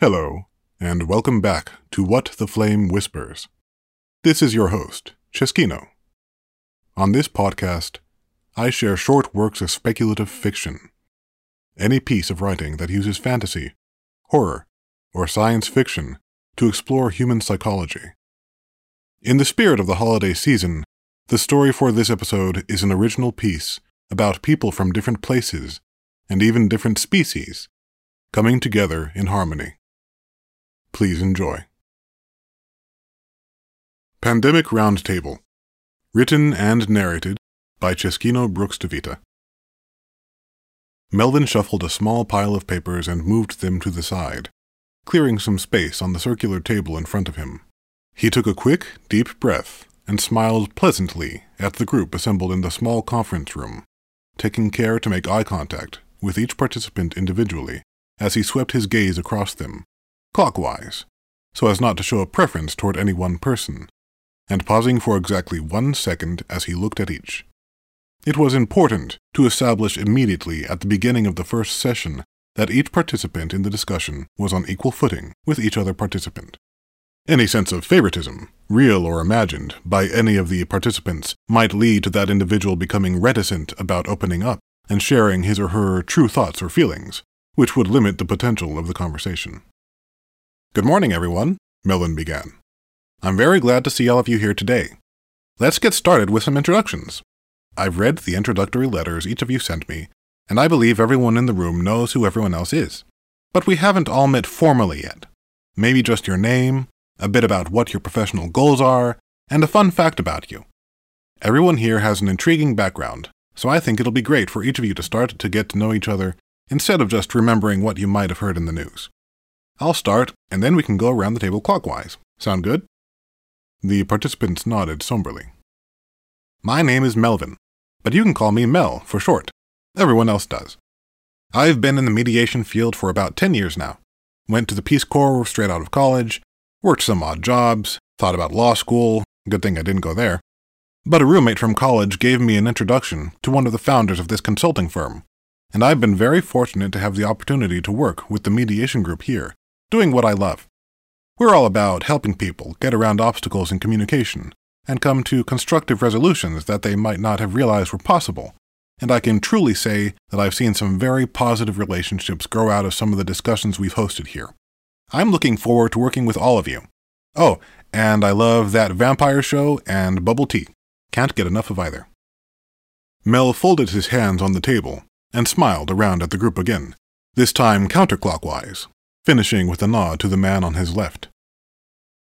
Hello, and welcome back to What the Flame Whispers. This is your host, Cheskino. On this podcast, I share short works of speculative fiction. Any piece of writing that uses fantasy, horror, or science fiction to explore human psychology. In the spirit of the holiday season, the story for this episode is an original piece about people from different places and even different species coming together in harmony. Please enjoy. Pandemic Roundtable, written and narrated by Cheskino Brooks DeVita. Melvin shuffled a small pile of papers and moved them to the side, clearing some space on the circular table in front of him. He took a quick, deep breath and smiled pleasantly at the group assembled in the small conference room, taking care to make eye contact with each participant individually as he swept his gaze across them clockwise, so as not to show a preference toward any one person, and pausing for exactly one second as he looked at each. It was important to establish immediately at the beginning of the first session that each participant in the discussion was on equal footing with each other participant. Any sense of favoritism, real or imagined, by any of the participants might lead to that individual becoming reticent about opening up and sharing his or her true thoughts or feelings, which would limit the potential of the conversation. Good morning, everyone, Melvin began. I'm very glad to see all of you here today. Let's get started with some introductions. I've read the introductory letters each of you sent me, and I believe everyone in the room knows who everyone else is. But we haven't all met formally yet. Maybe just your name, a bit about what your professional goals are, and a fun fact about you. Everyone here has an intriguing background, so I think it'll be great for each of you to start to get to know each other instead of just remembering what you might have heard in the news. I'll start, and then we can go around the table clockwise. Sound good? The participants nodded somberly. My name is Melvin, but you can call me Mel for short. Everyone else does. I've been in the mediation field for about 10 years now. Went to the Peace Corps straight out of college, worked some odd jobs, thought about law school, good thing I didn't go there. But a roommate from college gave me an introduction to one of the founders of this consulting firm, and I've been very fortunate to have the opportunity to work with the mediation group here doing what I love. We're all about helping people get around obstacles in communication and come to constructive resolutions that they might not have realized were possible. And I can truly say that I've seen some very positive relationships grow out of some of the discussions we've hosted here. I'm looking forward to working with all of you. Oh, and I love that vampire show and bubble tea. Can't get enough of either. Mel folded his hands on the table and smiled around at the group again, this time counterclockwise, finishing with a nod to the man on his left.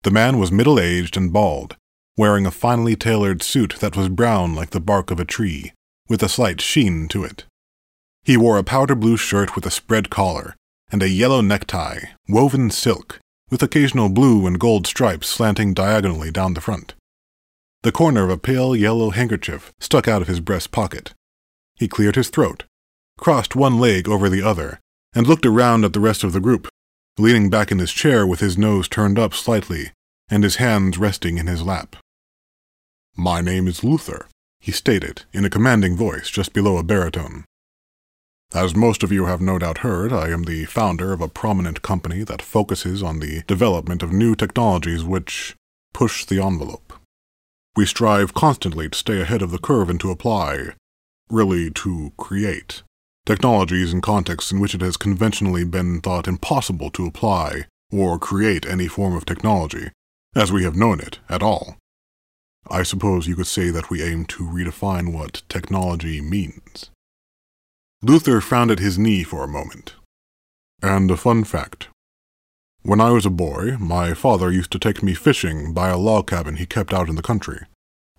The man was middle aged and bald, wearing a finely tailored suit that was brown like the bark of a tree, with a slight sheen to it. He wore a powder blue shirt with a spread collar, and a yellow necktie, woven silk, with occasional blue and gold stripes slanting diagonally down the front. The corner of a pale yellow handkerchief stuck out of his breast pocket. He cleared his throat, crossed one leg over the other, and looked around at the rest of the group, leaning back in his chair with his nose turned up slightly and his hands resting in his lap. My name is Luther, he stated in a commanding voice just below a baritone. As most of you have no doubt heard, I am the founder of a prominent company that focuses on the development of new technologies which push the envelope. We strive constantly to stay ahead of the curve and to apply, really to create, technologies in contexts in which it has conventionally been thought impossible to apply or create any form of technology, as we have known it, at all. I suppose you could say that we aim to redefine what technology means. Luther frowned at his knee for a moment. And a fun fact. When I was a boy, my father used to take me fishing by a log cabin he kept out in the country.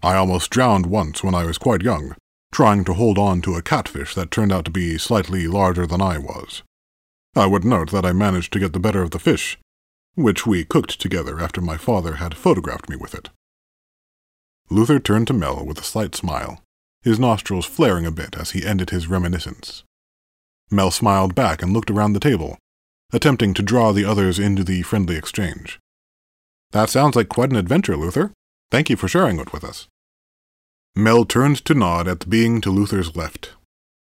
I almost drowned once when I was quite young, trying to hold on to a catfish that turned out to be slightly larger than I was. I would note that I managed to get the better of the fish, which we cooked together after my father had photographed me with it. Luther turned to Mel with a slight smile, his nostrils flaring a bit as he ended his reminiscence. Mel smiled back and looked around the table, attempting to draw the others into the friendly exchange. That sounds like quite an adventure, Luther. Thank you for sharing it with us. Mel turned to nod at the being to Luther's left.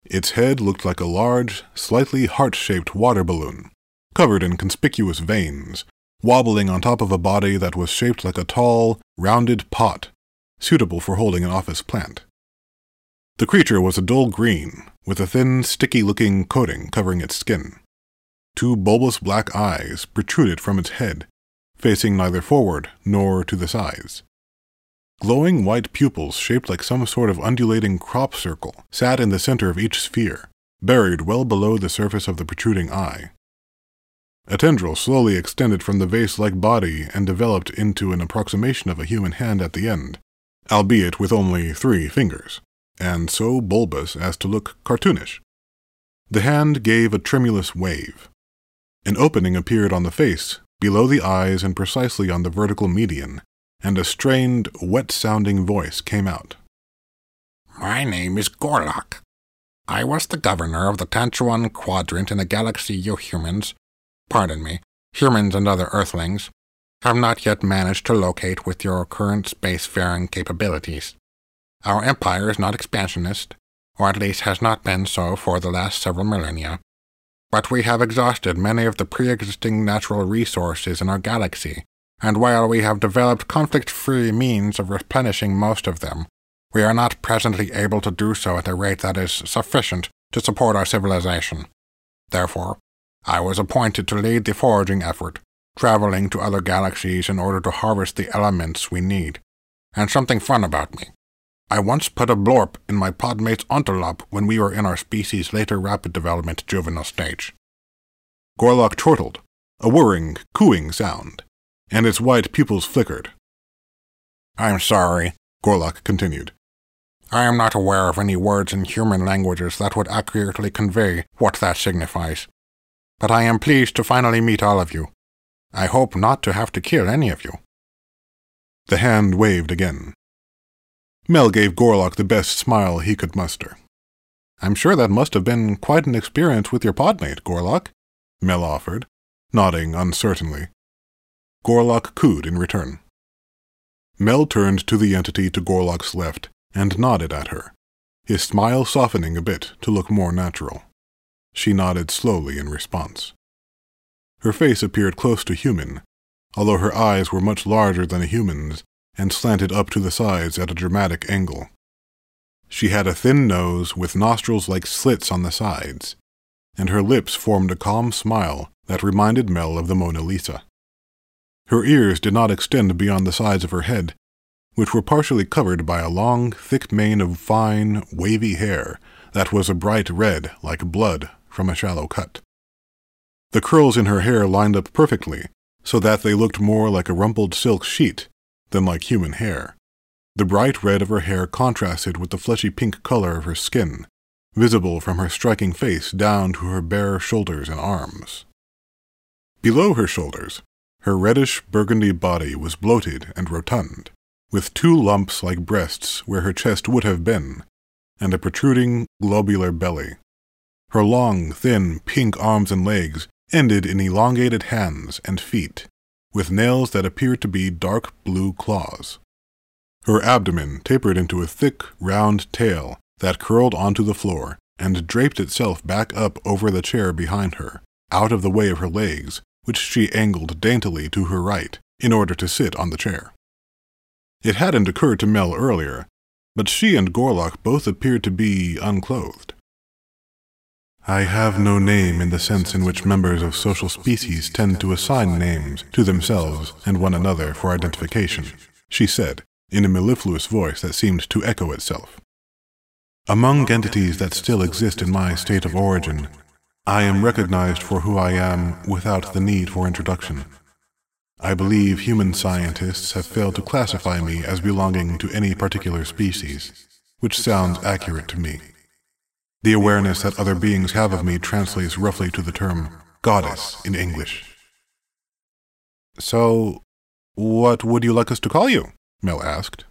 Its head looked like a large, slightly heart shaped water balloon, covered in conspicuous veins, wobbling on top of a body that was shaped like a tall, rounded pot, suitable for holding an office plant. The creature was a dull green, with a thin, sticky looking coating covering its skin. Two bulbous black eyes protruded from its head, facing neither forward nor to the sides. Glowing white pupils shaped like some sort of undulating crop circle sat in the center of each sphere, buried well below the surface of the protruding eye. A tendril slowly extended from the vase like body and developed into an approximation of a human hand at the end, albeit with only three fingers, and so bulbous as to look cartoonish. The hand gave a tremulous wave. An opening appeared on the face, below the eyes and precisely on the vertical median, and a strained, wet sounding voice came out. My name is Gorlock. I was the governor of the Tanchuan quadrant in the galaxy you humans, pardon me, humans and other Earthlings, have not yet managed to locate with your current spacefaring capabilities. Our empire is not expansionist, or at least has not been so for the last several millennia. But we have exhausted many of the pre existing natural resources in our galaxy, and while we have developed conflict free means of replenishing most of them, we are not presently able to do so at a rate that is sufficient to support our civilization. Therefore, I was appointed to lead the foraging effort, traveling to other galaxies in order to harvest the elements we need. And something fun about me. I once put a blorp in my podmate's ontalop when we were in our species' later rapid development juvenile stage. Gorlock chortled, a whirring, cooing sound, and its white pupils flickered. I'm sorry, Gorlock continued. I am not aware of any words in human languages that would accurately convey what that signifies. But I am pleased to finally meet all of you. I hope not to have to kill any of you. The hand waved again. Mel gave Gorlock the best smile he could muster. I'm sure that must have been quite an experience with your podmate, Gorlock, Mel offered, nodding uncertainly. Gorlock cooed in return. Mel turned to the entity to Gorlock's left and nodded at her, his smile softening a bit to look more natural. She nodded slowly in response. Her face appeared close to human, although her eyes were much larger than a human's and slanted up to the sides at a dramatic angle. She had a thin nose with nostrils like slits on the sides, and her lips formed a calm smile that reminded Mel of the Mona Lisa. Her ears did not extend beyond the sides of her head, which were partially covered by a long, thick mane of fine, wavy hair that was a bright red like blood from a shallow cut. The curls in her hair lined up perfectly, so that they looked more like a rumpled silk sheet than like human hair. The bright red of her hair contrasted with the fleshy pink color of her skin, visible from her striking face down to her bare shoulders and arms. Below her shoulders, her reddish burgundy body was bloated and rotund, with two lumps like breasts where her chest would have been, and a protruding globular belly. Her long, thin, pink arms and legs ended in elongated hands and feet, with nails that appeared to be dark blue claws. Her abdomen tapered into a thick, round tail that curled onto the floor and draped itself back up over the chair behind her, out of the way of her legs, which she angled daintily to her right in order to sit on the chair. It hadn't occurred to Mel earlier, but she and Gorlock both appeared to be unclothed. I have no name in the sense in which members of social species tend to assign names to themselves and one another for identification, she said, in a mellifluous voice that seemed to echo itself. Among entities that still exist in my state of origin, I am recognized for who I am without the need for introduction. I believe human scientists have failed to classify me as belonging to any particular species, which sounds accurate to me. The awareness that other beings have of me translates roughly to the term goddess in English. So, what would you like us to call you? Mel asked.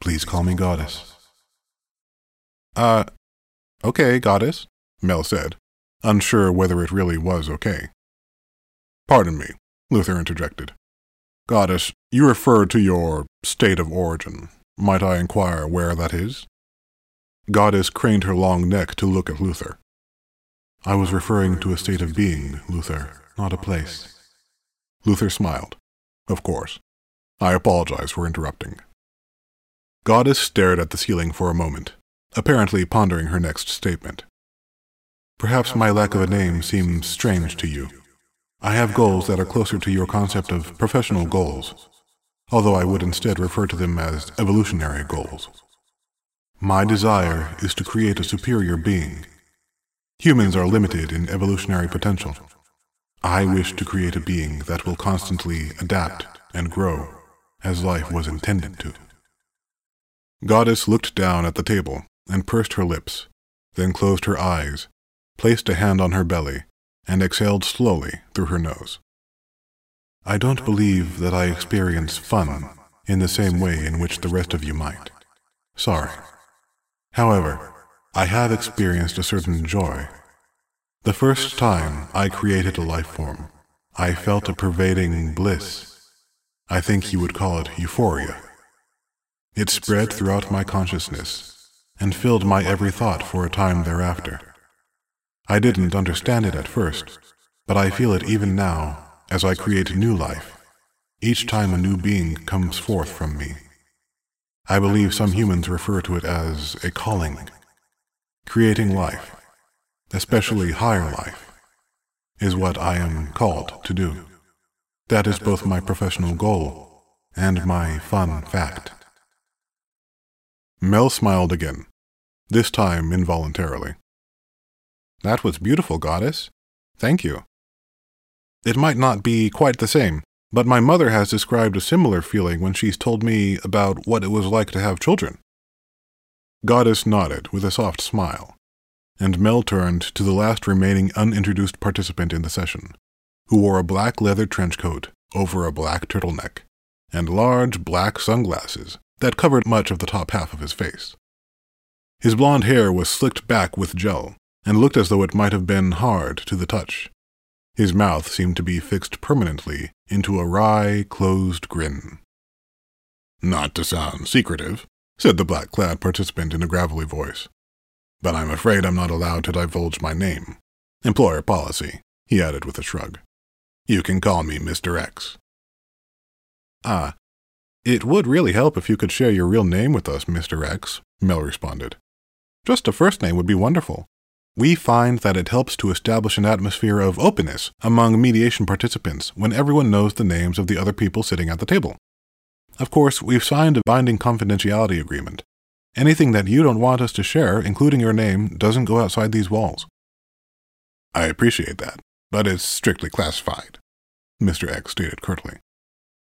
Please call me goddess. Uh, okay, goddess, Mel said, unsure whether it really was okay. Pardon me, Luther interjected. Goddess, you referred to your state of origin. Might I inquire where that is? Goddess craned her long neck to look at Luther. I was referring to a state of being, Luther, not a place. Luther smiled. Of course. I apologize for interrupting. Goddess stared at the ceiling for a moment, apparently pondering her next statement. Perhaps my lack of a name seems strange to you. I have goals that are closer to your concept of professional goals, although I would instead refer to them as evolutionary goals. My desire is to create a superior being. Humans are limited in evolutionary potential. I wish to create a being that will constantly adapt and grow as life was intended to. Goddess looked down at the table and pursed her lips, then closed her eyes, placed a hand on her belly, and exhaled slowly through her nose. I don't believe that I experience fun in the same way in which the rest of you might. Sorry. However, I have experienced a certain joy. The first time I created a life form, I felt a pervading bliss. I think you would call it euphoria. It spread throughout my consciousness and filled my every thought for a time thereafter. I didn't understand it at first, but I feel it even now as I create new life, each time a new being comes forth from me. I believe some humans refer to it as a calling. Creating life, especially higher life, is what I am called to do. That is both my professional goal and my fun fact. Mel smiled again, this time involuntarily. That was beautiful, Goddess. Thank you. It might not be quite the same, but my mother has described a similar feeling when she's told me about what it was like to have children. Goddess nodded with a soft smile, and Mel turned to the last remaining unintroduced participant in the session, who wore a black leather trench coat over a black turtleneck and large black sunglasses that covered much of the top half of his face. His blond hair was slicked back with gel, and looked as though it might have been hard to the touch. His mouth seemed to be fixed permanently into a wry, closed grin. Not to sound secretive, said the black clad participant in a gravelly voice, but I'm afraid I'm not allowed to divulge my name. Employer policy, he added with a shrug. You can call me Mr. X. Ah, it would really help if you could share your real name with us, Mr. X, Mel responded. Just a first name would be wonderful we find that it helps to establish an atmosphere of openness among mediation participants when everyone knows the names of the other people sitting at the table. Of course, we've signed a binding confidentiality agreement. Anything that you don't want us to share, including your name, doesn't go outside these walls. I appreciate that, but it's strictly classified, Mr. X stated curtly.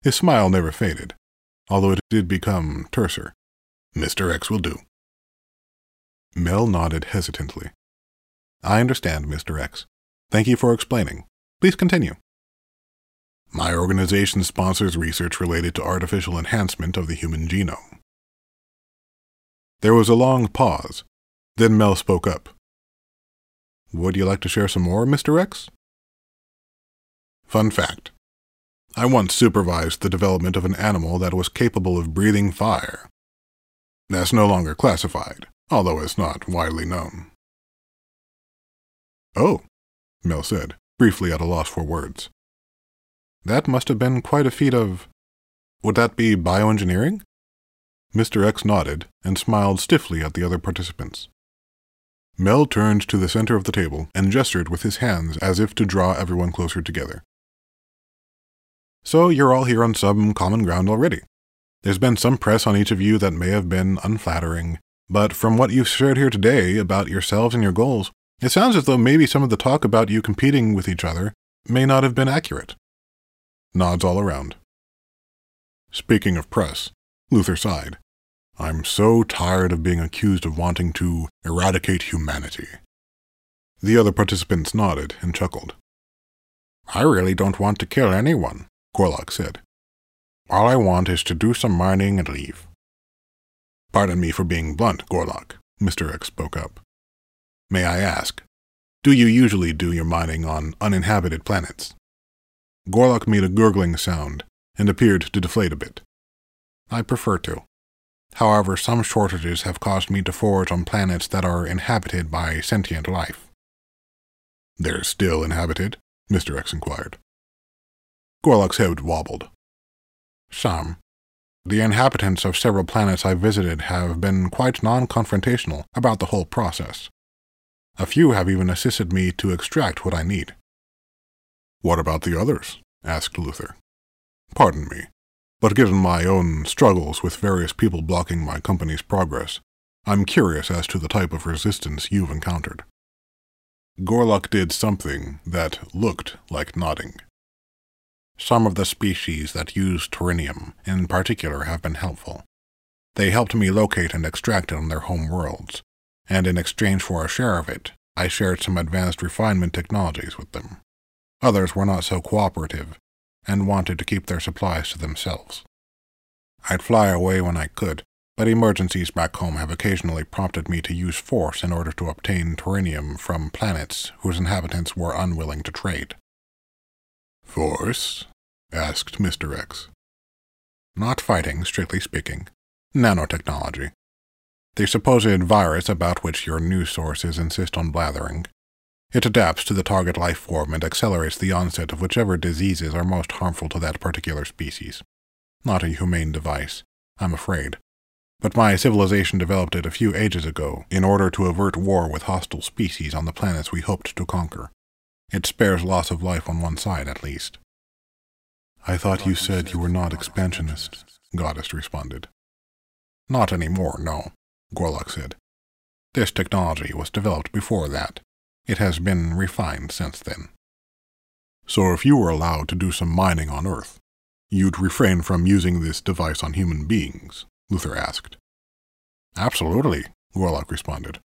His smile never faded, although it did become terser. Mr. X will do. Mel nodded hesitantly. I understand, Mr. X. Thank you for explaining. Please continue. My organization sponsors research related to artificial enhancement of the human genome. There was a long pause. Then Mel spoke up. Would you like to share some more, Mr. X? Fun fact. I once supervised the development of an animal that was capable of breathing fire. That's no longer classified, although it's not widely known. Oh, Mel said, briefly at a loss for words. That must have been quite a feat of. Would that be bioengineering? Mr. X nodded and smiled stiffly at the other participants. Mel turned to the center of the table and gestured with his hands as if to draw everyone closer together. So you're all here on some common ground already. There's been some press on each of you that may have been unflattering, but from what you've shared here today about yourselves and your goals, it sounds as though maybe some of the talk about you competing with each other may not have been accurate. Nods all around. Speaking of press, Luther sighed. I'm so tired of being accused of wanting to eradicate humanity. The other participants nodded and chuckled. I really don't want to kill anyone, Gorlock said. All I want is to do some mining and leave. Pardon me for being blunt, Gorlock, Mr. X spoke up. May I ask, do you usually do your mining on uninhabited planets? Gorlock made a gurgling sound and appeared to deflate a bit. I prefer to. However, some shortages have caused me to forage on planets that are inhabited by sentient life. They're still inhabited? Mr. X inquired. Gorlock's head wobbled. Some. The inhabitants of several planets I've visited have been quite non confrontational about the whole process. A few have even assisted me to extract what I need. What about the others? asked Luther. Pardon me, but given my own struggles with various people blocking my company's progress, I'm curious as to the type of resistance you've encountered. Gorlock did something that looked like nodding. Some of the species that use Torinium, in particular, have been helpful. They helped me locate and extract it on their home worlds, and in exchange for a share of it, I shared some advanced refinement technologies with them. Others were not so cooperative, and wanted to keep their supplies to themselves. I'd fly away when I could, but emergencies back home have occasionally prompted me to use force in order to obtain Torinium from planets whose inhabitants were unwilling to trade. Force? asked Mr. X. Not fighting, strictly speaking. Nanotechnology. The supposed virus about which your news sources insist on blathering. It adapts to the target life form and accelerates the onset of whichever diseases are most harmful to that particular species. Not a humane device, I'm afraid. But my civilization developed it a few ages ago in order to avert war with hostile species on the planets we hoped to conquer. It spares loss of life on one side, at least. I thought you said you were not expansionist, Goddess responded. Not any more, no, Gorlock said. This technology was developed before that. It has been refined since then. So if you were allowed to do some mining on Earth, you'd refrain from using this device on human beings? Luther asked. Absolutely, Gorlock responded.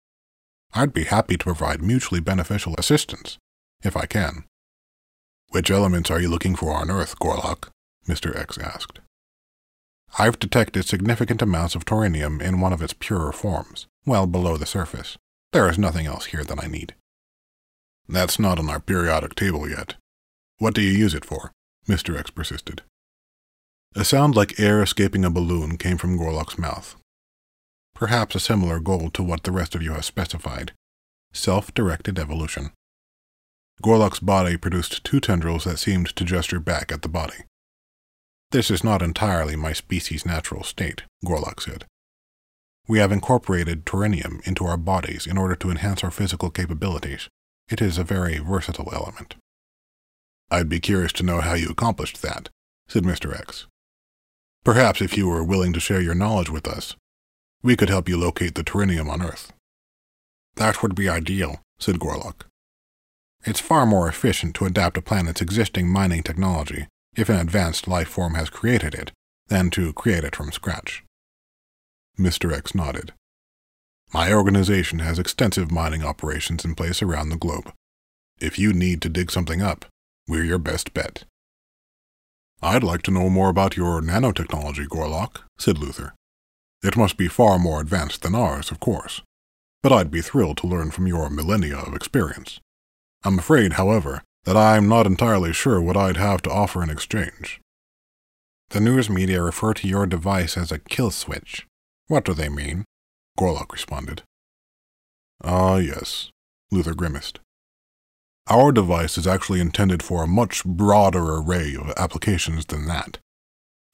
I'd be happy to provide mutually beneficial assistance, if I can. Which elements are you looking for on Earth, Gorlock? Mr. X asked. I've detected significant amounts of torinium in one of its purer forms, well below the surface. There is nothing else here that I need. That's not on our periodic table yet. What do you use it for? Mr. X persisted. A sound like air escaping a balloon came from Gorlock's mouth. Perhaps a similar goal to what the rest of you have specified self directed evolution. Gorlock's body produced two tendrils that seemed to gesture back at the body. This is not entirely my species' natural state, Gorlock said. We have incorporated torinium into our bodies in order to enhance our physical capabilities. It is a very versatile element. I'd be curious to know how you accomplished that, said Mr. X. Perhaps if you were willing to share your knowledge with us, we could help you locate the Torinium on Earth. That would be ideal, said Gorlock. It's far more efficient to adapt a planet's existing mining technology if an advanced life form has created it than to create it from scratch. Mr. X nodded. My organization has extensive mining operations in place around the globe. If you need to dig something up, we're your best bet. I'd like to know more about your nanotechnology, Gorlock, said Luther. It must be far more advanced than ours, of course, but I'd be thrilled to learn from your millennia of experience. I'm afraid, however, that I'm not entirely sure what I'd have to offer in exchange. The news media refer to your device as a kill switch. What do they mean? Gorlock responded. Ah, yes, Luther grimaced. Our device is actually intended for a much broader array of applications than that.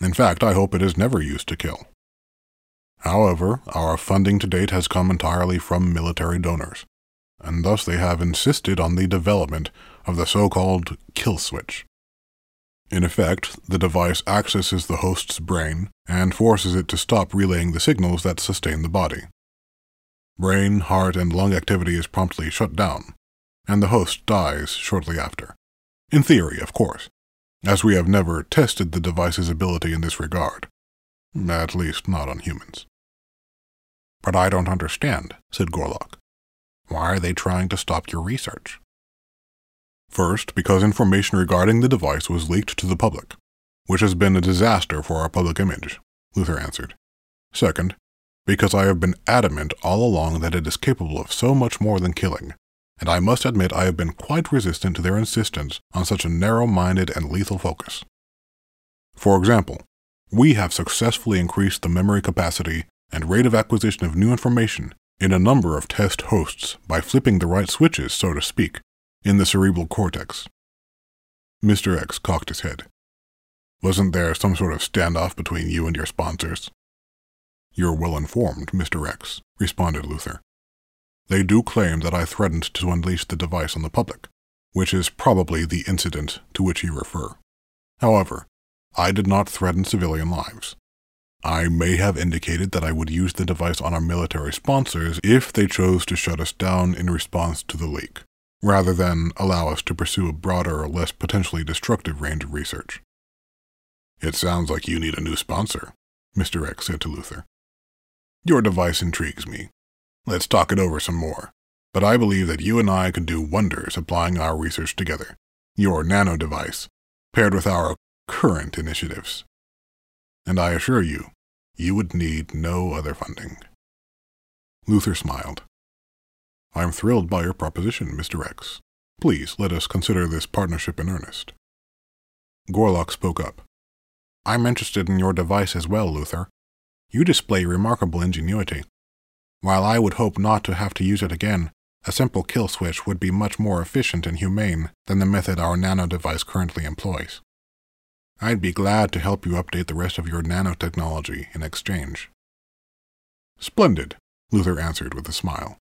In fact, I hope it is never used to kill. However, our funding to date has come entirely from military donors, and thus they have insisted on the development of the so-called kill switch. In effect, the device accesses the host's brain and forces it to stop relaying the signals that sustain the body. Brain, heart, and lung activity is promptly shut down, and the host dies shortly after. In theory, of course, as we have never tested the device's ability in this regard. At least not on humans. But I don't understand, said Gorlock. Why are they trying to stop your research? First, because information regarding the device was leaked to the public, which has been a disaster for our public image, Luther answered. Second, because I have been adamant all along that it is capable of so much more than killing, and I must admit I have been quite resistant to their insistence on such a narrow minded and lethal focus. For example, we have successfully increased the memory capacity and rate of acquisition of new information in a number of test hosts by flipping the right switches, so to speak, in the cerebral cortex. Mr. X cocked his head. Wasn't there some sort of standoff between you and your sponsors? You're well informed, Mr. X, responded Luther. They do claim that I threatened to unleash the device on the public, which is probably the incident to which you refer. However, I did not threaten civilian lives. I may have indicated that I would use the device on our military sponsors if they chose to shut us down in response to the leak, rather than allow us to pursue a broader, or less potentially destructive range of research. It sounds like you need a new sponsor, Mr. X said to Luther. Your device intrigues me. Let's talk it over some more. But I believe that you and I could do wonders applying our research together. Your nano device, paired with our current initiatives. And I assure you, you would need no other funding. Luther smiled. I'm thrilled by your proposition, Mr. X. Please let us consider this partnership in earnest. Gorlock spoke up. I'm interested in your device as well, Luther. You display remarkable ingenuity. While I would hope not to have to use it again, a simple kill switch would be much more efficient and humane than the method our nano device currently employs. I'd be glad to help you update the rest of your nanotechnology in exchange. Splendid, Luther answered with a smile.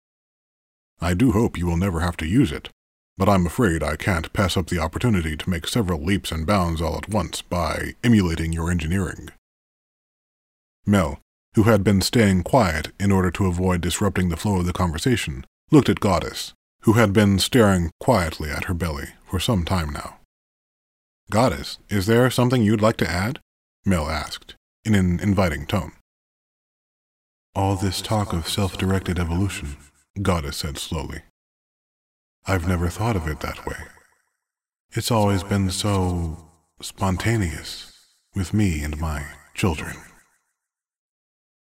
I do hope you will never have to use it, but I'm afraid I can't pass up the opportunity to make several leaps and bounds all at once by emulating your engineering. Mel, who had been staying quiet in order to avoid disrupting the flow of the conversation, looked at Goddess, who had been staring quietly at her belly for some time now. Goddess, is there something you'd like to add? Mel asked, in an inviting tone. All this talk of self directed evolution, Goddess said slowly. I've never thought of it that way. It's always been so spontaneous with me and my children.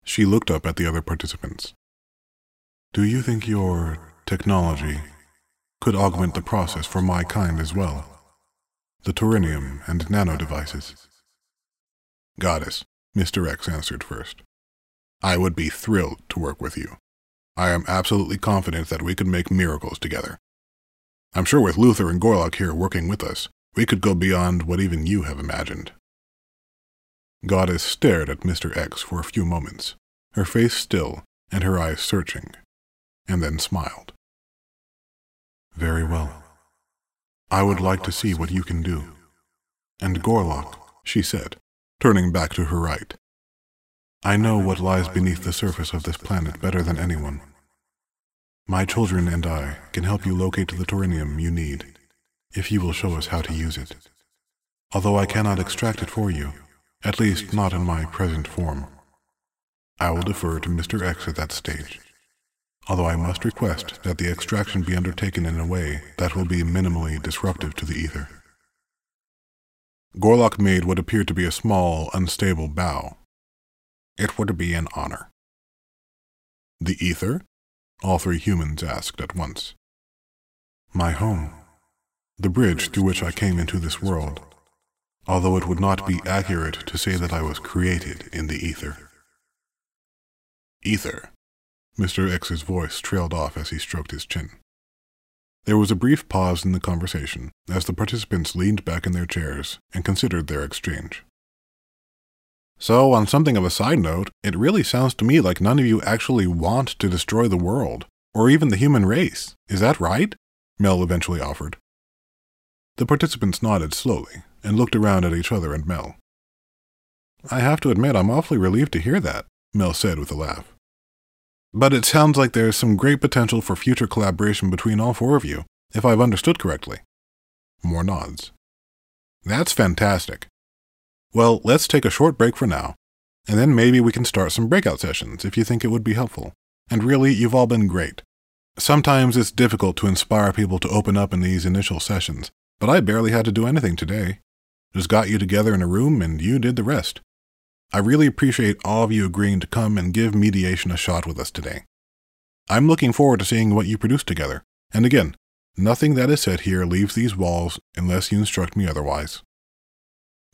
She looked up at the other participants. Do you think your technology could augment the process for my kind as well? The Torinium and nano devices? Goddess, Mr. X answered first. I would be thrilled to work with you. I am absolutely confident that we could make miracles together. I'm sure with Luther and Gorlock here working with us, we could go beyond what even you have imagined. Goddess stared at Mr. X for a few moments, her face still and her eyes searching, and then smiled. Very well. I would like to see what you can do. And Gorlock, she said, turning back to her right. I know what lies beneath the surface of this planet better than anyone. My children and I can help you locate the torinium you need, if you will show us how to use it. Although I cannot extract it for you, at least not in my present form. I will defer to Mr. X at that stage, although I must request that the extraction be undertaken in a way that will be minimally disruptive to the ether. Gorlock made what appeared to be a small, unstable bow. It would be an honor. The ether? all three humans asked at once. My home, the bridge through which I came into this world, although it would not be accurate to say that I was created in the ether. Ether. Mr. X's voice trailed off as he stroked his chin. There was a brief pause in the conversation as the participants leaned back in their chairs and considered their exchange. So, on something of a side note, it really sounds to me like none of you actually want to destroy the world, or even the human race. Is that right? Mel eventually offered. The participants nodded slowly and looked around at each other and Mel. I have to admit, I'm awfully relieved to hear that, Mel said with a laugh. But it sounds like there's some great potential for future collaboration between all four of you, if I've understood correctly. More nods. That's fantastic. Well, let's take a short break for now, and then maybe we can start some breakout sessions if you think it would be helpful. And really, you've all been great. Sometimes it's difficult to inspire people to open up in these initial sessions, but I barely had to do anything today. Just got you together in a room and you did the rest. I really appreciate all of you agreeing to come and give mediation a shot with us today. I'm looking forward to seeing what you produce together. And again, nothing that is said here leaves these walls unless you instruct me otherwise.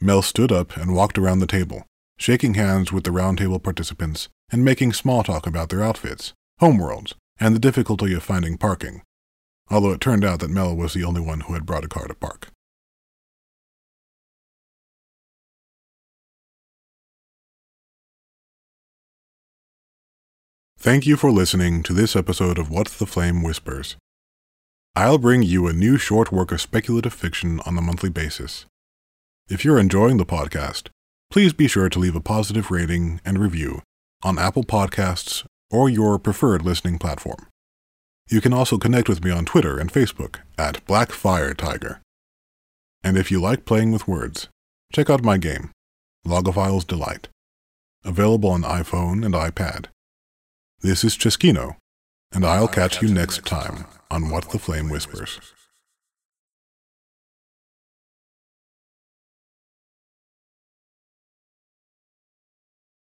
Mel stood up and walked around the table, shaking hands with the roundtable participants and making small talk about their outfits, homeworlds, and the difficulty of finding parking. although it turned out that Mel was the only one who had brought a car to park. Thank you for listening to this episode of What the Flame Whispers. I'll bring you a new short work of speculative fiction on a monthly basis. If you're enjoying the podcast, please be sure to leave a positive rating and review on Apple Podcasts or your preferred listening platform. You can also connect with me on Twitter and Facebook at Blackfire Tiger. And if you like playing with words, check out my game, Logophile's Delight, available on iPhone and iPad. This is Cheskino, and I'll catch you next time on What the Flame Whispers.